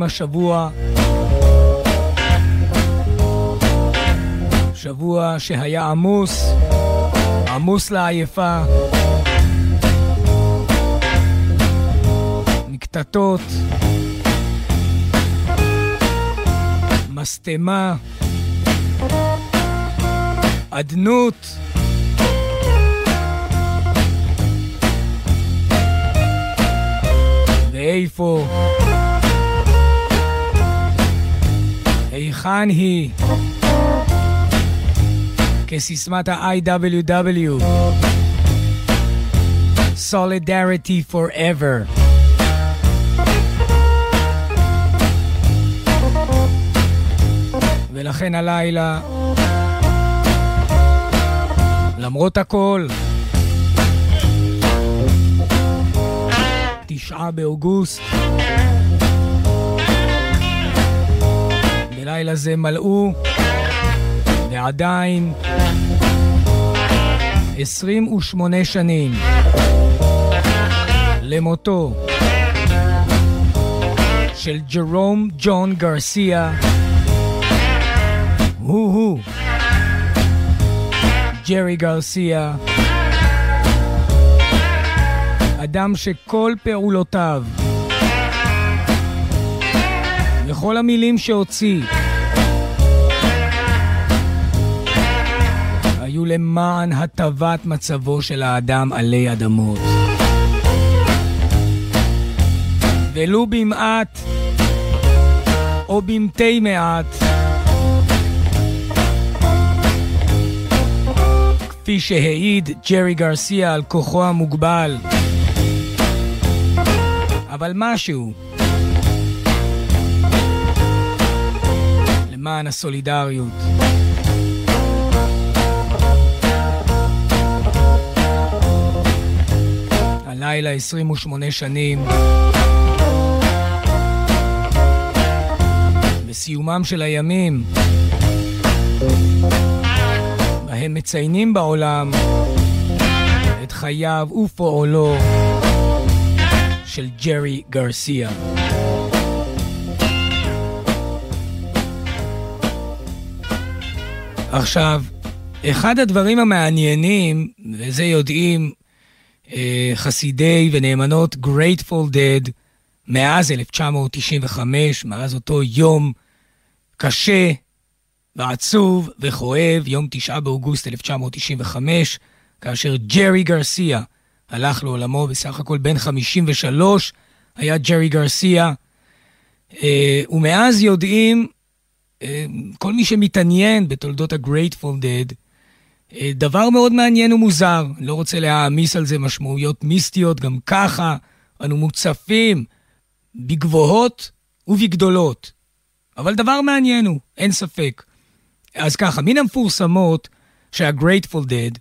סוגרים השבוע. שבוע שהיה עמוס, עמוס לעייפה. מקטטות, משטמה, אדנות. ואיפה? היכן היא? כסיסמת ה-IWW Solidarity Forever ולכן הלילה, למרות הכל, תשעה באוגוסט, בלילה זה מלאו ועדיין 28 שנים למותו של ג'רום ג'ון גרסיה הוא-הוא, ג'רי גרסיה, אדם שכל פעולותיו וכל המילים שהוציא למען הטבת מצבו של האדם עלי אדמות. ולו במעט או במתי מעט כפי שהעיד ג'רי גרסיה על כוחו המוגבל. אבל משהו למען הסולידריות. הלילה 28 שנים בסיומם של הימים בהם מציינים בעולם את חייו ופועלו של ג'רי גרסיה. עכשיו, אחד הדברים המעניינים, וזה יודעים חסידי ונאמנות Grateful Dead מאז 1995, מאז אותו יום קשה ועצוב וכואב, יום תשעה באוגוסט 1995, כאשר ג'רי גרסיה הלך לעולמו בסך הכל בן 53, היה ג'רי גרסיה. אה, ומאז יודעים, אה, כל מי שמתעניין בתולדות ה-Grateful Dead, אה, דבר מאוד מעניין ומוזר, לא רוצה להעמיס על זה משמעויות מיסטיות, גם ככה אנו מוצפים בגבוהות ובגדולות. אבל דבר מעניין הוא, אין ספק. אז ככה, מן המפורסמות שה-Grateful Dead,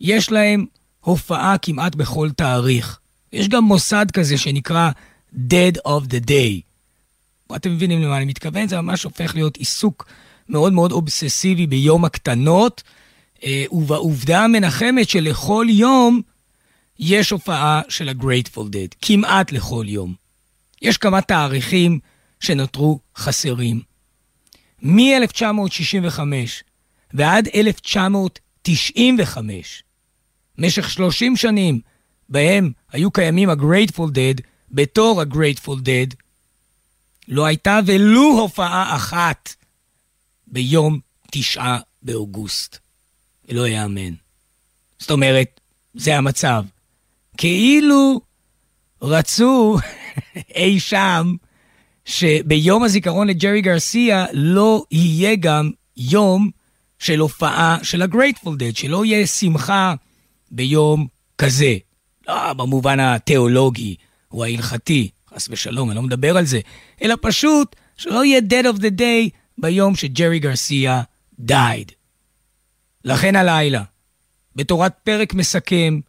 יש להם הופעה כמעט בכל תאריך. יש גם מוסד כזה שנקרא Dead of the Day. אתם מבינים למה אני מתכוון? זה ממש הופך להיות עיסוק מאוד מאוד אובססיבי ביום הקטנות, אה, ובעובדה המנחמת שלכל יום יש הופעה של ה-Grateful Dead, כמעט לכל יום. יש כמה תאריכים שנותרו חסרים. מ-1965 ועד 1995, משך 30 שנים בהם היו קיימים ה-Grateful Dead בתור ה-Grateful Dead, לא הייתה ולו הופעה אחת ביום תשעה באוגוסט. לא יאמן. זאת אומרת, זה המצב. כאילו רצו אי שם שביום הזיכרון לג'רי גרסיה לא יהיה גם יום של הופעה של ה-Grateful Dead, שלא יהיה שמחה ביום כזה. לא במובן התיאולוגי או ההלכתי, חס ושלום, אני לא מדבר על זה, אלא פשוט שלא יהיה Dead of the Day ביום שג'רי גרסיה died. לכן הלילה, בתורת פרק מסכם,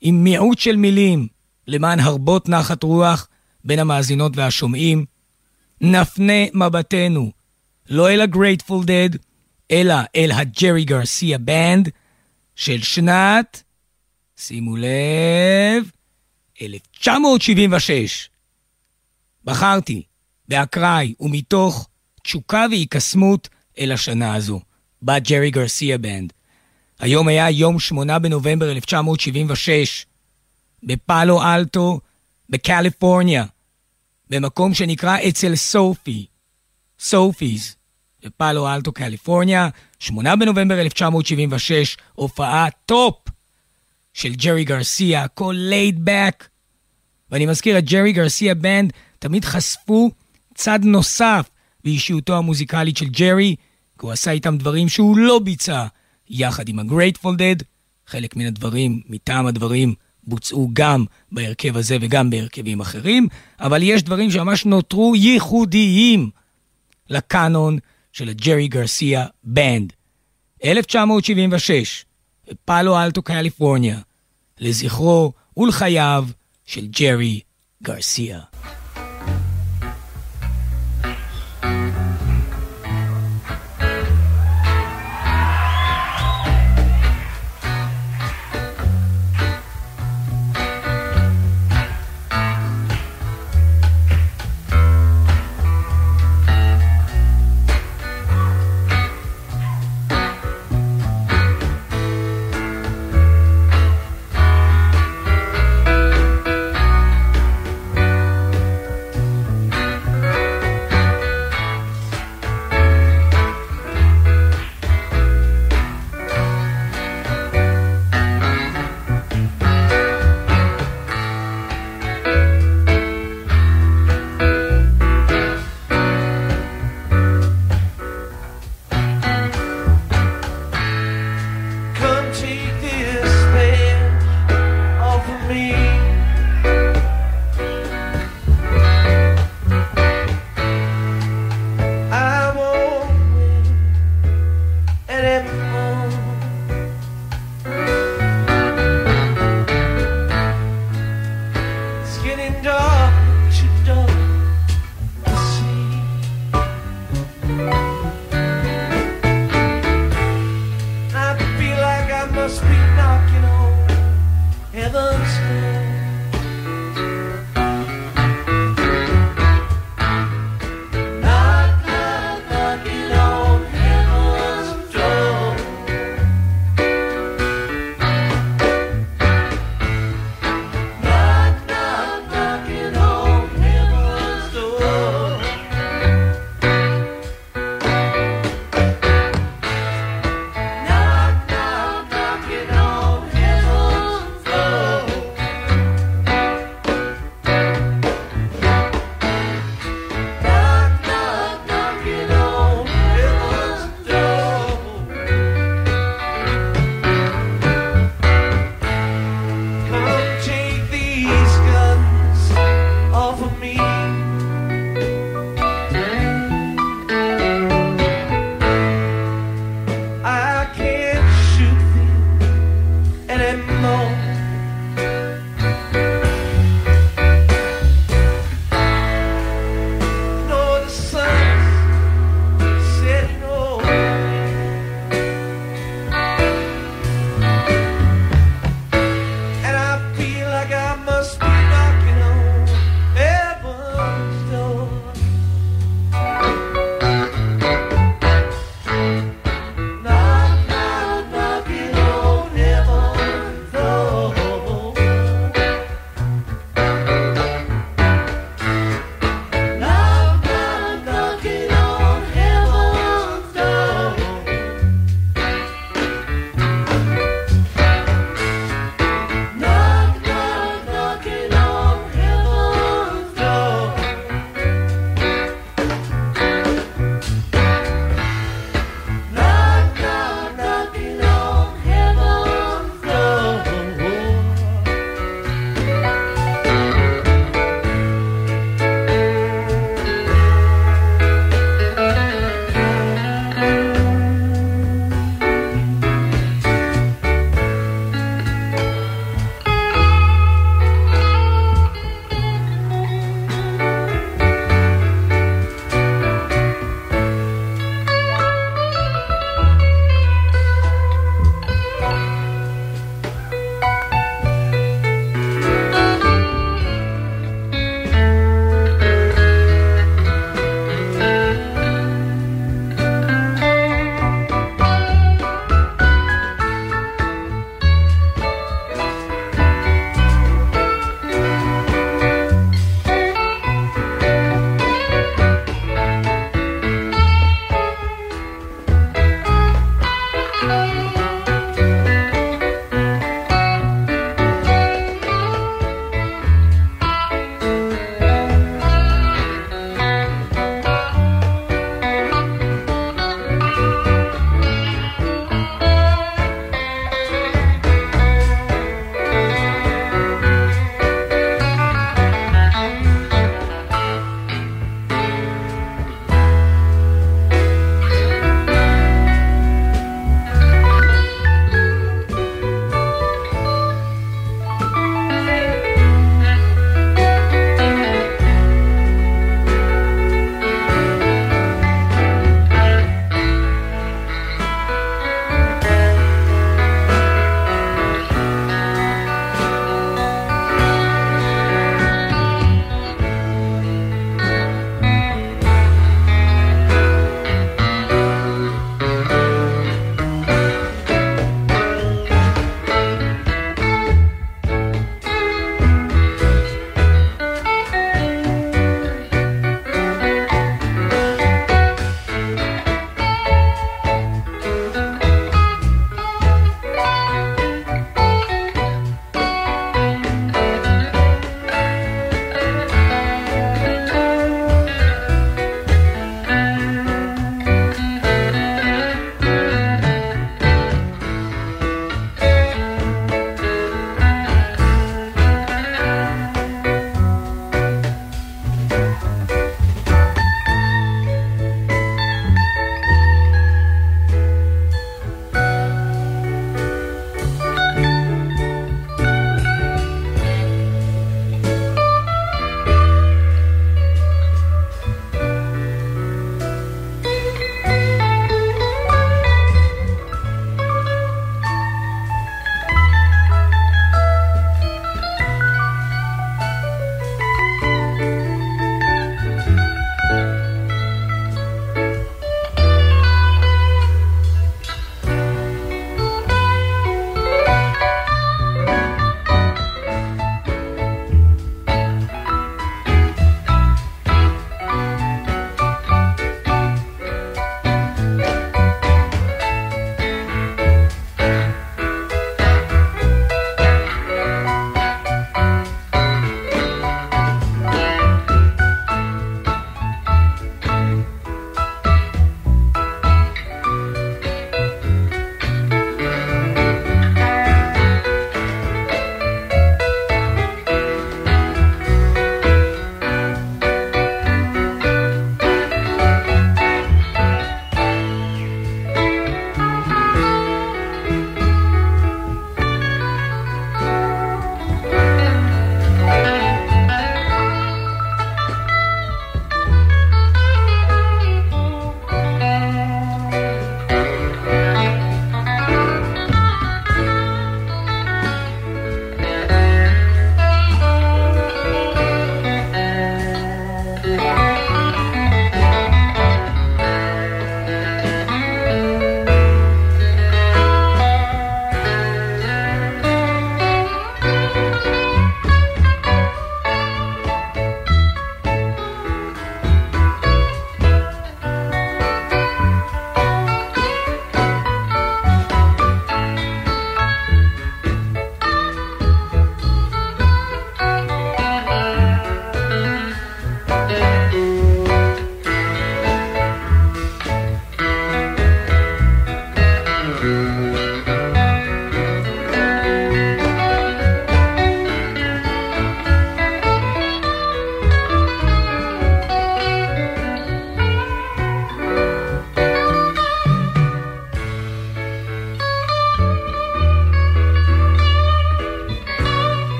עם מיעוט של מילים, למען הרבות נחת רוח בין המאזינות והשומעים, נפנה מבטנו לא אל ה-Grateful Dead, אלא אל הג'רי גרסיה בנד של שנת, שימו לב, 1976. בחרתי באקראי ומתוך תשוקה והיקסמות אל השנה הזו, בת Jerry Garcia Band. היום היה יום 8 בנובמבר 1976, בפאלו אלטו, בקליפורניה, במקום שנקרא אצל סופי, Sophie's, בפאלו אלטו, קליפורניה, 8 בנובמבר 1976, הופעה top של ג'רי גרסיה, הכל laid back. ואני מזכיר, את ג'רי גרסיה בנד תמיד חשפו צד נוסף באישיותו המוזיקלית של ג'רי, כי הוא עשה איתם דברים שהוא לא ביצע יחד עם ה-Grateful Dead. חלק מן הדברים, מטעם הדברים, בוצעו גם בהרכב הזה וגם בהרכבים אחרים, אבל יש דברים שממש נותרו ייחודיים לקאנון של הג'רי גרסיה בנד. 1976, בפאלו אלטו, קליפורניה, לזכרו ולחייו של ג'רי גרסיה. take this.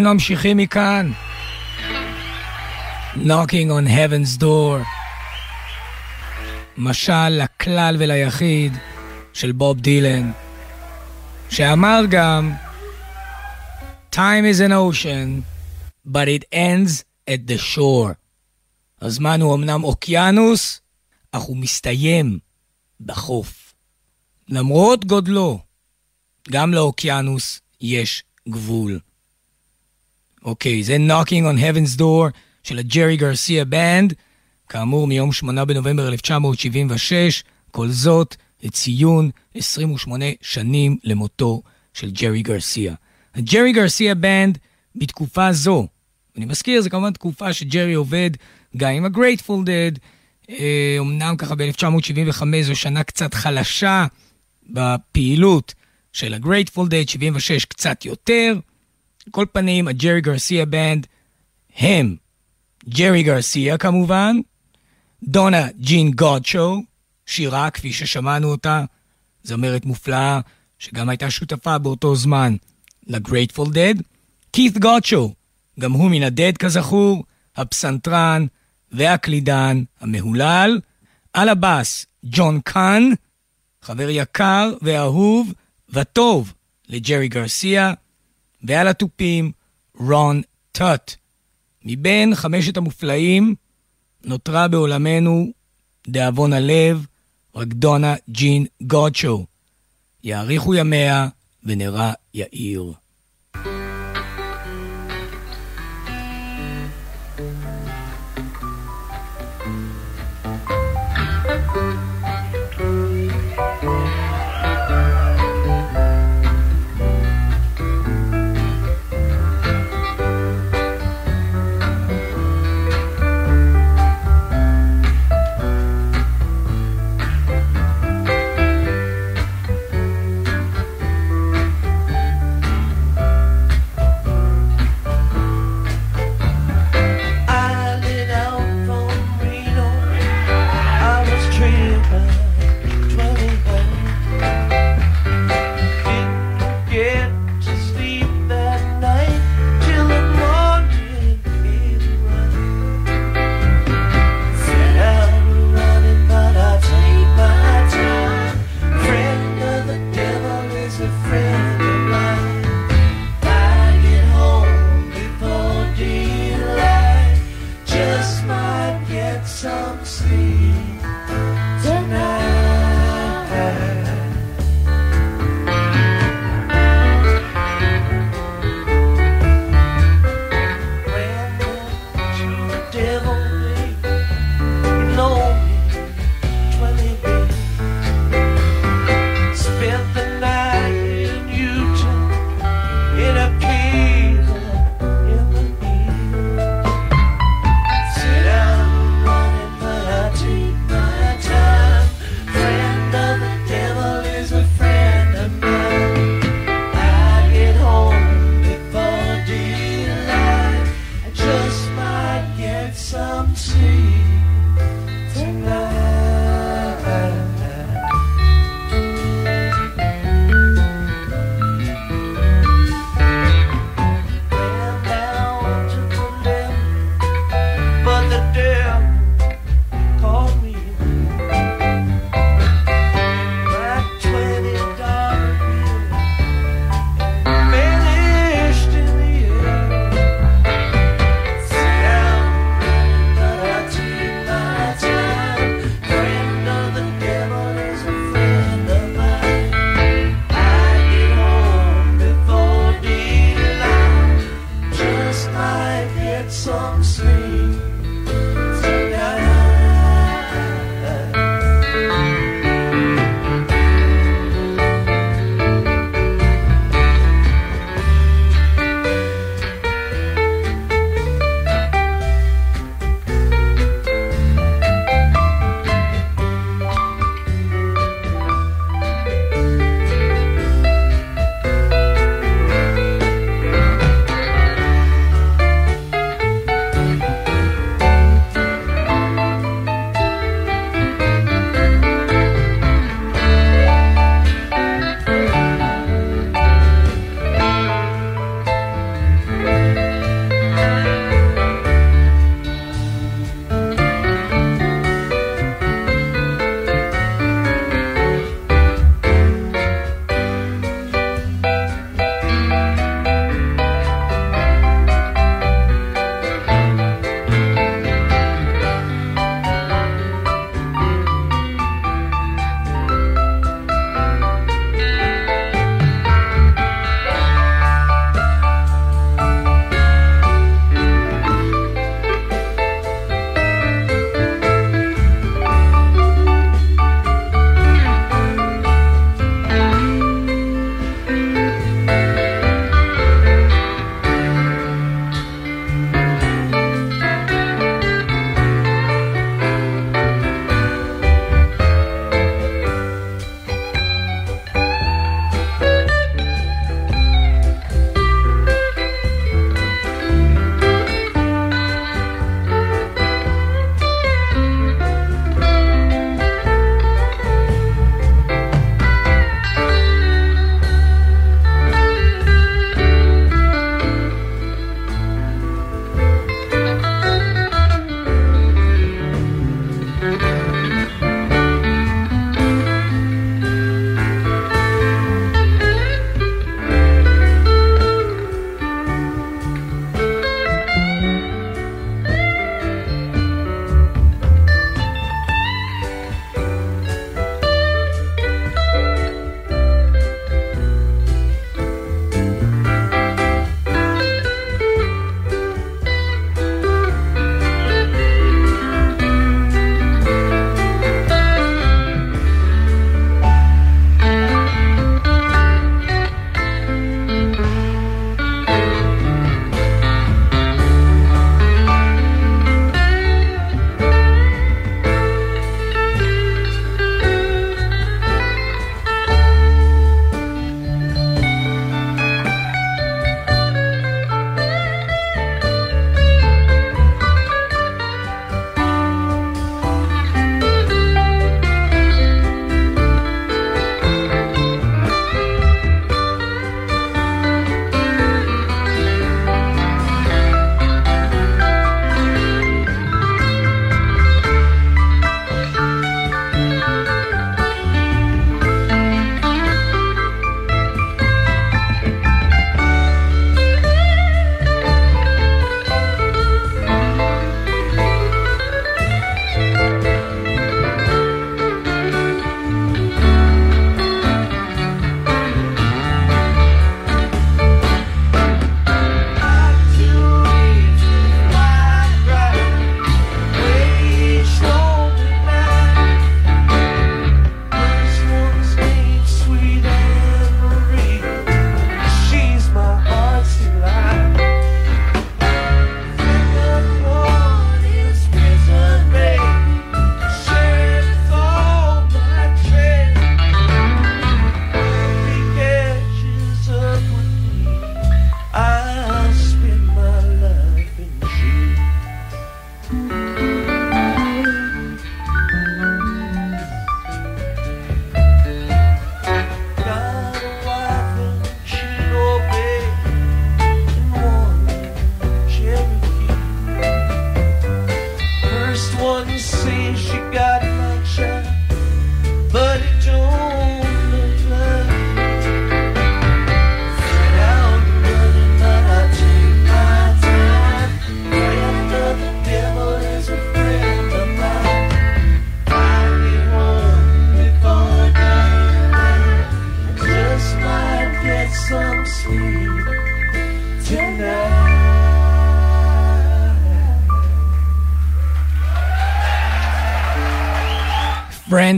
לאן ממשיכים מכאן? Knocking on Heaven's Door. משל לכלל וליחיד של בוב דילן, שאמר גם Time is an ocean, but it ends at the shore. הזמן הוא אמנם אוקיינוס, אך הוא מסתיים בחוף. למרות גודלו, גם לאוקיינוס יש גבול. אוקיי, זה Knocking on Heaven's Door של ה Jerry Garcia Band, כאמור מיום 8 בנובמבר 1976, כל זאת לציון 28 שנים למותו של ג'רי גרסיה. ה Jerry Garcia Band בתקופה זו, אני מזכיר, זו כמובן תקופה שג'רי עובד גם עם ה-Grateful Dead, אה, אמנם ככה ב-1975 זו שנה קצת חלשה בפעילות של ה-Grateful Dead, 76 קצת יותר. כל פנים, הג'רי גרסיה בנד הם ג'רי גרסיה כמובן, דונה ג'ין גודשו, שירה כפי ששמענו אותה, זמרת מופלאה שגם הייתה שותפה באותו זמן ל-Grateful Dead, כית גודשו, גם הוא מן הדד כזכור, הפסנתרן והקלידן המהולל, על הבאס ג'ון קאן, חבר יקר ואהוב וטוב לג'רי גרסיה, ועל התופים רון טוט. מבין חמשת המופלאים נותרה בעולמנו, דאבון הלב, רק דונה ג'ין גודשו. יאריכו ימיה ונרה יאיר.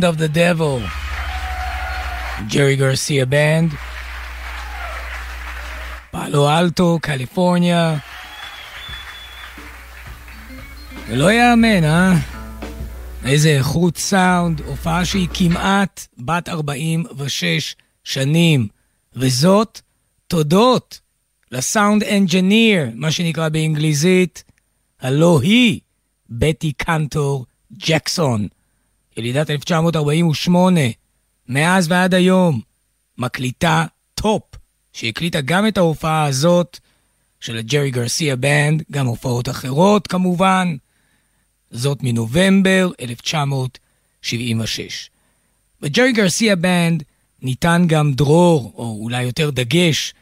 Friend of the Devil, Jerry Garcia Band, פאלו אלטו, קליפורניה. זה לא יאמן, אה? איזה איכות סאונד, הופעה שהיא כמעט בת 46 שנים, וזאת תודות ל sound engineer, מה שנקרא באנגליזית, הלא היא בטי קנטור ג'קסון. ילידת 1948, מאז ועד היום, מקליטה top, שהקליטה גם את ההופעה הזאת של ה Jerry Garcia Band, גם הופעות אחרות כמובן, זאת מנובמבר 1976. ב Jerry Garcia Band ניתן גם דרור, או אולי יותר דגש,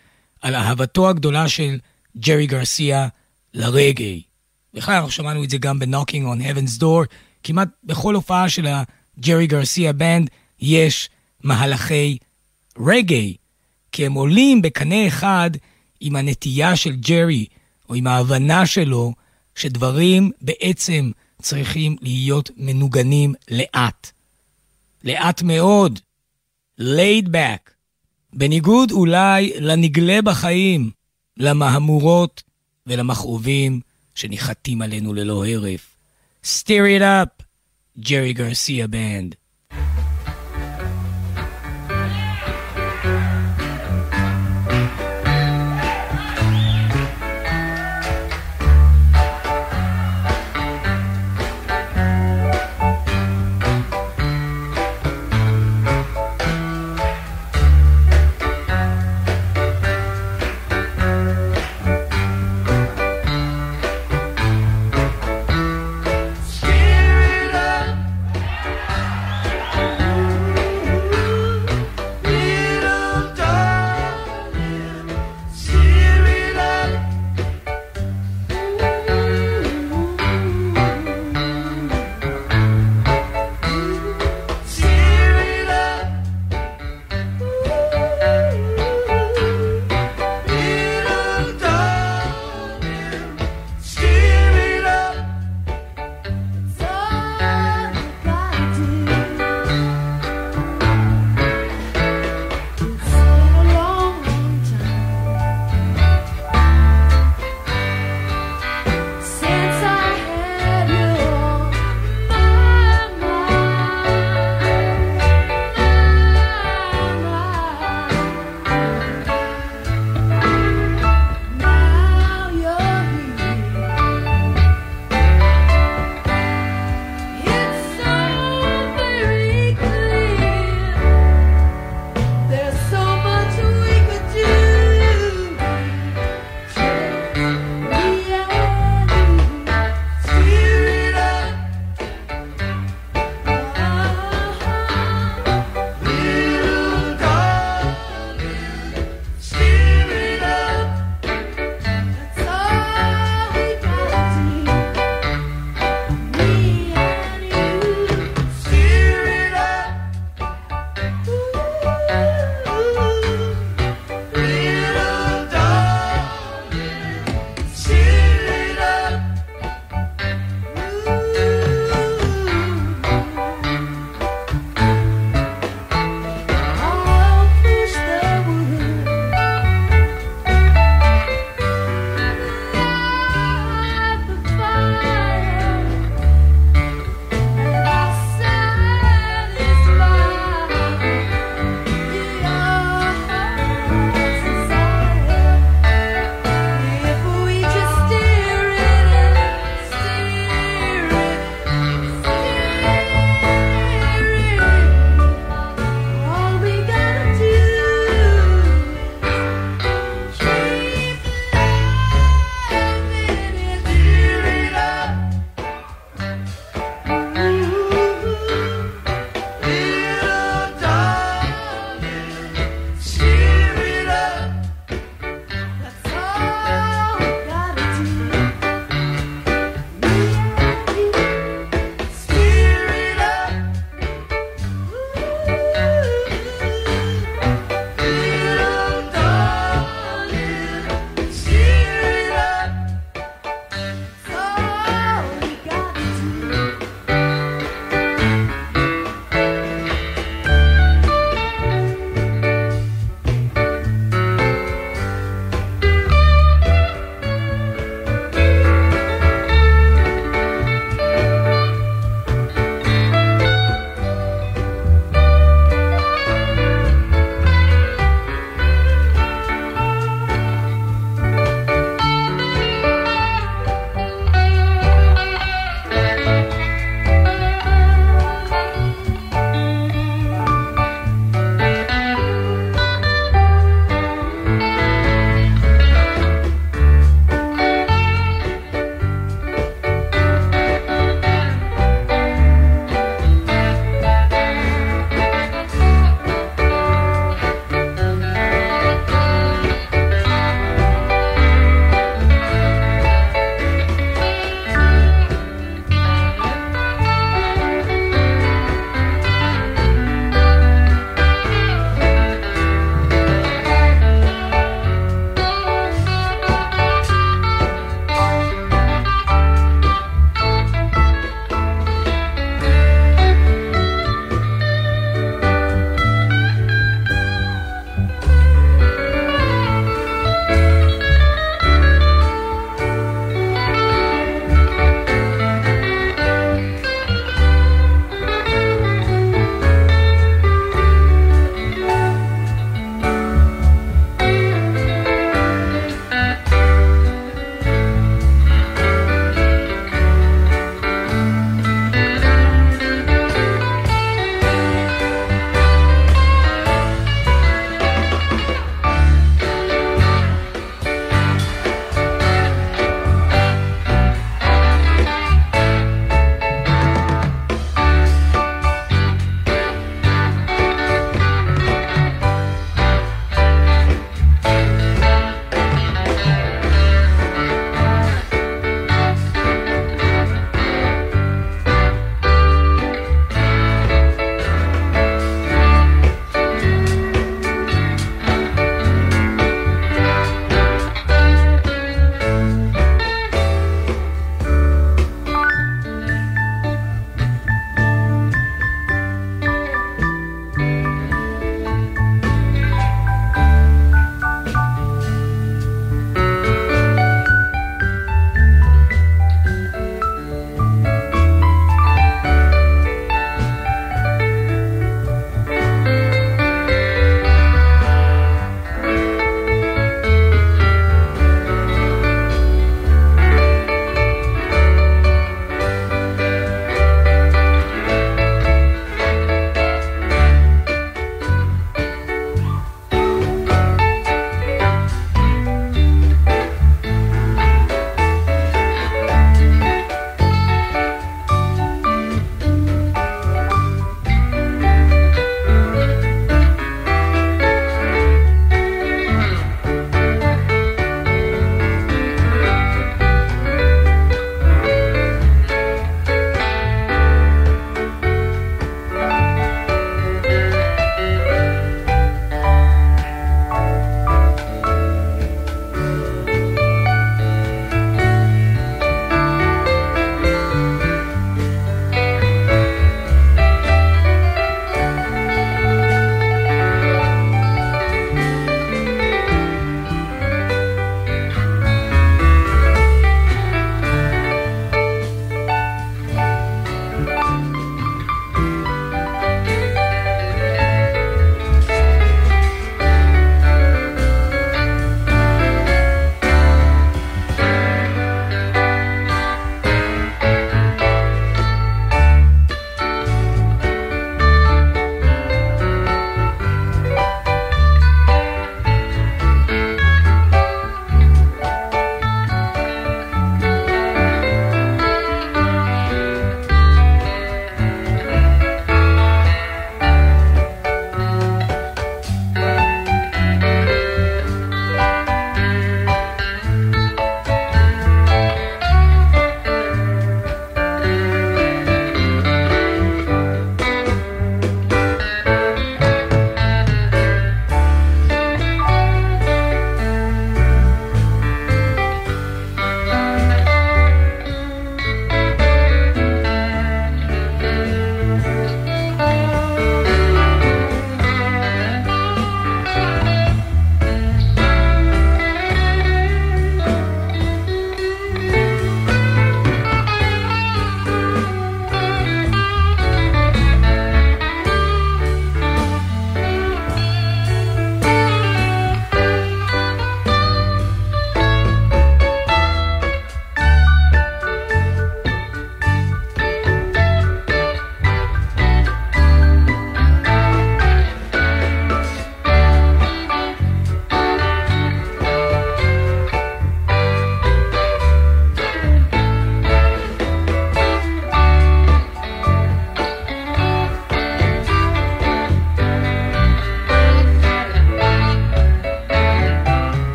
על אהבתו הגדולה של ג'רי גרסיה לרגעי. בכלל, אנחנו שמענו את זה גם ב-Knocking on Heaven's Door, כמעט בכל הופעה של הג'רי גרסיה בנד יש מהלכי רגעי, כי הם עולים בקנה אחד עם הנטייה של ג'רי, או עם ההבנה שלו, שדברים בעצם צריכים להיות מנוגנים לאט. לאט מאוד. laid back. בניגוד אולי לנגלה בחיים, למהמורות ולמכאובים שניחתים עלינו ללא הרף. Stir it up, Jerry Garcia Band.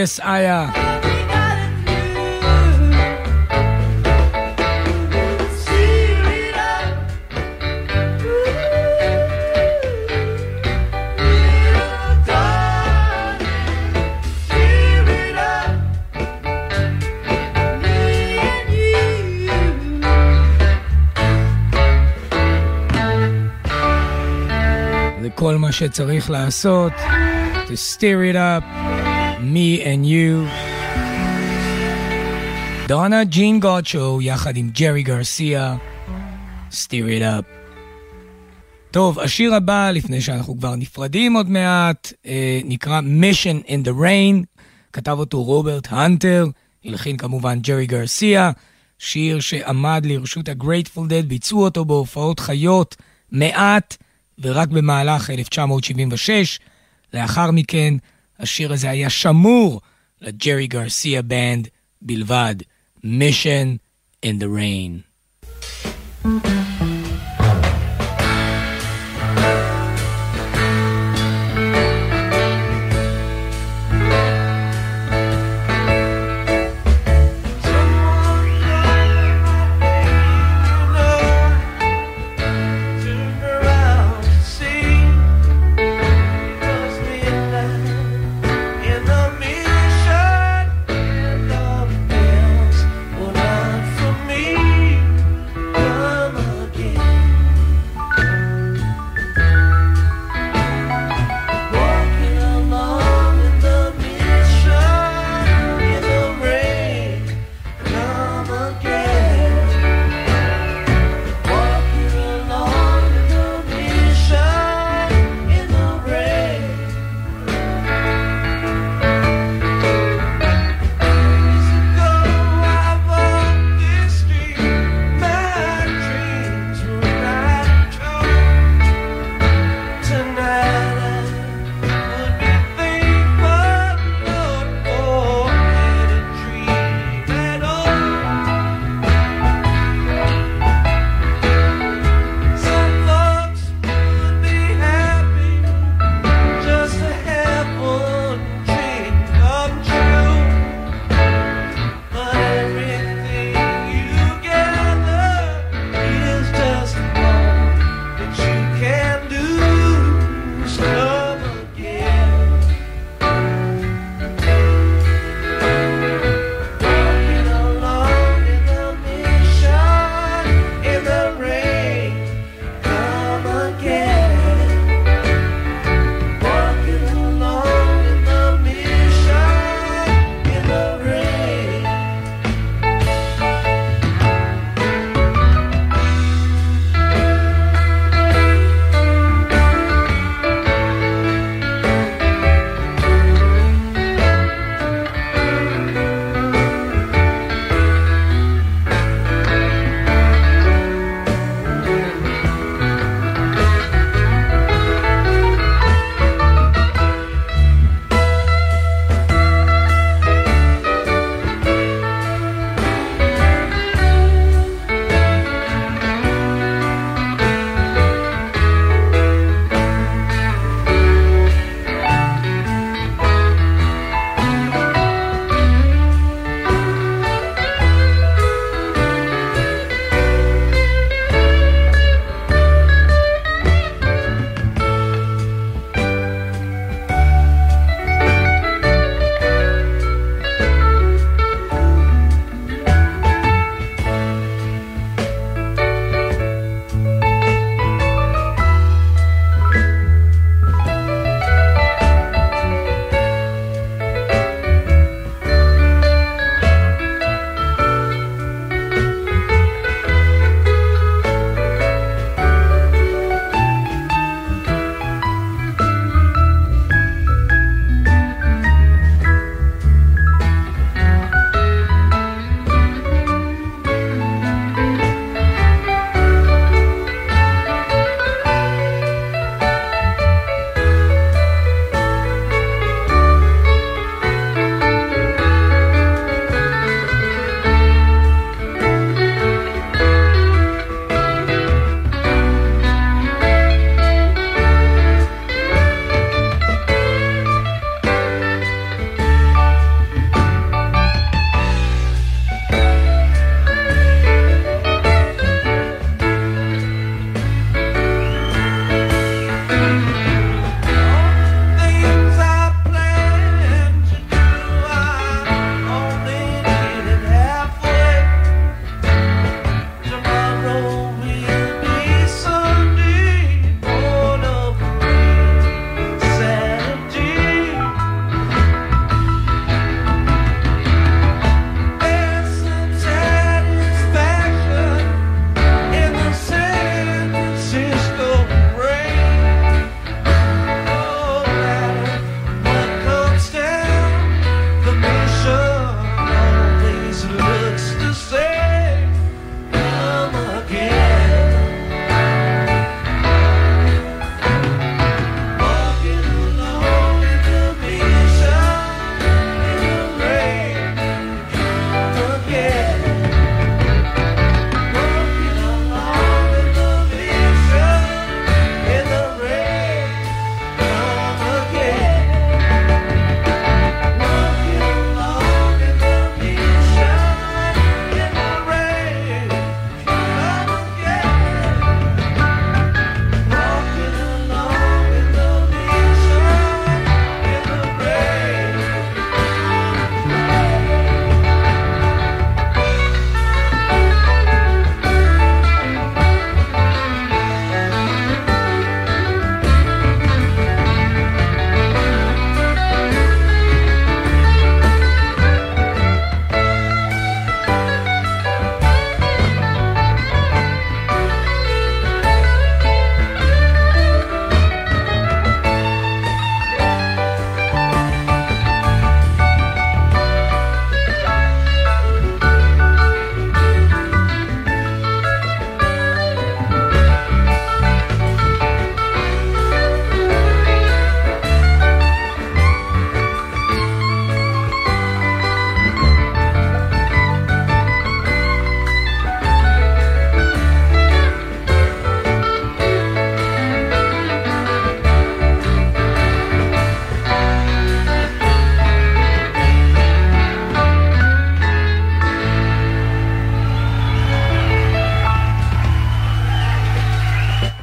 Yes, Aya. זה כל מה שצריך לעשות. To stir it up, me and you. דונה ג'ין גודשו יחד עם ג'רי גרסיה, stir it up. טוב, השיר הבא, לפני שאנחנו כבר נפרדים עוד מעט, אה, נקרא Mission in the Rain, כתב אותו רוברט הנטר, הלחין כמובן ג'רי גרסיה, שיר שעמד לרשות ה-Grateful Dead, ביצעו אותו בהופעות חיות מעט, ורק במהלך 1976. לאחר מכן, השיר הזה היה שמור לג'רי גרסיה בנד בלבד, Mission in the Rain. Well, not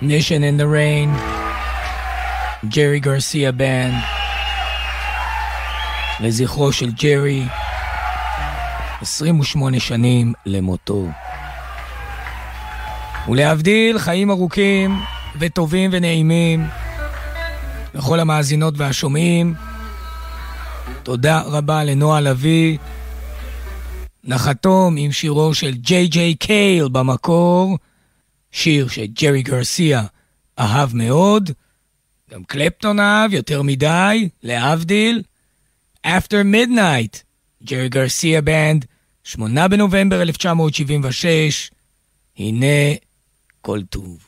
Nation in the Rain, ג'רי גרסיה בנד, לזכרו של ג'רי, 28 שנים למותו. ולהבדיל, חיים ארוכים וטובים ונעימים לכל המאזינות והשומעים. תודה רבה לנועה לביא. נחתום עם שירו של ג'יי ג'יי קייל במקור, שיר שג'רי גרסיה אהב מאוד, גם קלפטון אהב יותר מדי, להבדיל. After Midnight, ג'רי גרסיה בנד, 8 בנובמבר 1976, הנה כל טוב.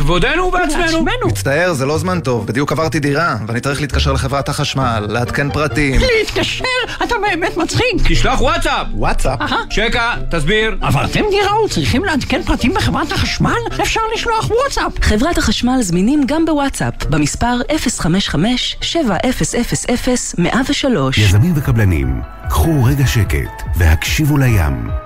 ותקע? מכבודנו ובעצמנו. מצטער, זה לא זמן טוב. בדיוק עברתי דירה, ואני צריך להתקשר לחברת החשמל, לעדכן פרטים. להתקשר? אתה באמת מצחיק. תשלח וואטסאפ! וואטסאפ? שקע, תסביר. עברתם דירה וצריכים לעדכן פרטים בחברת החשמל? אפשר לשלוח וואטסאפ. חברת החשמל זמינים גם בוואטסאפ, במספר 055-7000-103. יזמים וקבלנים, קחו רגע שקט והקשיבו לים.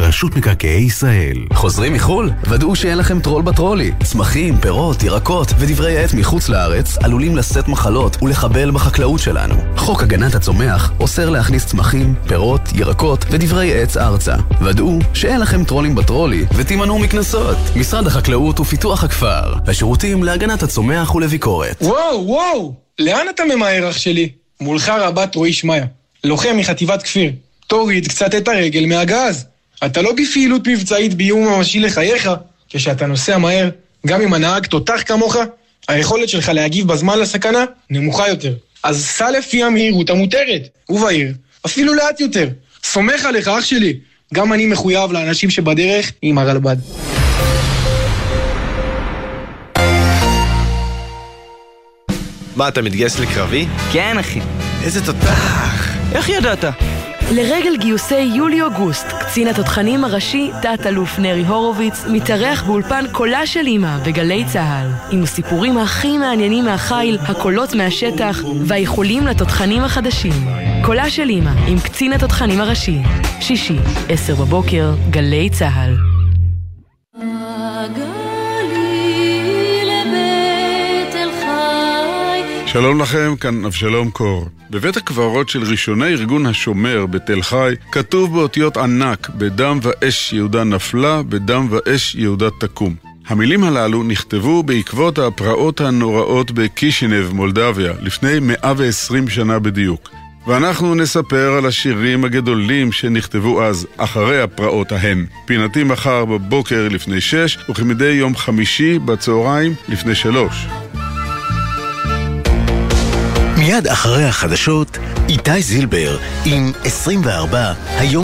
רשות מקרקעי ישראל. חוזרים מחו"ל? ודאו שאין לכם טרול בטרולי. צמחים, פירות, ירקות ודברי עט מחוץ לארץ עלולים לשאת מחלות ולחבל בחקלאות שלנו. חוק הגנת הצומח אוסר להכניס צמחים, פירות, ירקות ודברי עץ ארצה. ודאו שאין לכם טרולים בטרולי ותימנעו מקנסות. משרד החקלאות ופיתוח הכפר. השירותים להגנת הצומח ולביקורת. וואו, וואו! לאן אתה ממהר, אח שלי? מולך רבת רועי שמעיה, לוחם מחטיבת כפיר. תוריד קצת את הרגל מהגז. אתה לא בפעילות מבצעית באיום ממשי לחייך. כשאתה נוסע מהר, גם אם הנהג תותח כמוך, היכולת שלך להגיב בזמן לסכנה נמוכה יותר. אז סע לפי המהירות המותרת, ובהיר, אפילו לאט יותר. סומך עליך, אח שלי. גם אני מחויב לאנשים שבדרך עם הרלב"ד. מה, אתה מתגייס לקרבי? כן, אחי. איזה תותח! איך ידעת? לרגל גיוסי יולי-אוגוסט, קצין התותחנים הראשי, תת-אלוף נרי הורוביץ, מתארח באולפן קולה של אמא בגלי צה"ל, עם הסיפורים הכי מעניינים מהחיל, הקולות מהשטח, והאיחולים לתותחנים החדשים. קולה של אמא, עם קצין התותחנים הראשי. שישי, עשר בבוקר, גלי צה"ל. שלום לכם, כאן אבשלום קור. בבית הקברות של ראשוני ארגון השומר בתל חי כתוב באותיות ענק בדם ואש יהודה נפלה, בדם ואש יהודה תקום. המילים הללו נכתבו בעקבות הפרעות הנוראות בקישינב, מולדביה, לפני 120 שנה בדיוק. ואנחנו נספר על השירים הגדולים שנכתבו אז, אחרי הפרעות ההם. פינתי מחר בבוקר לפני שש, וכמדי יום חמישי בצהריים לפני שלוש. מיד אחרי החדשות, איתי זילבר עם 24 היום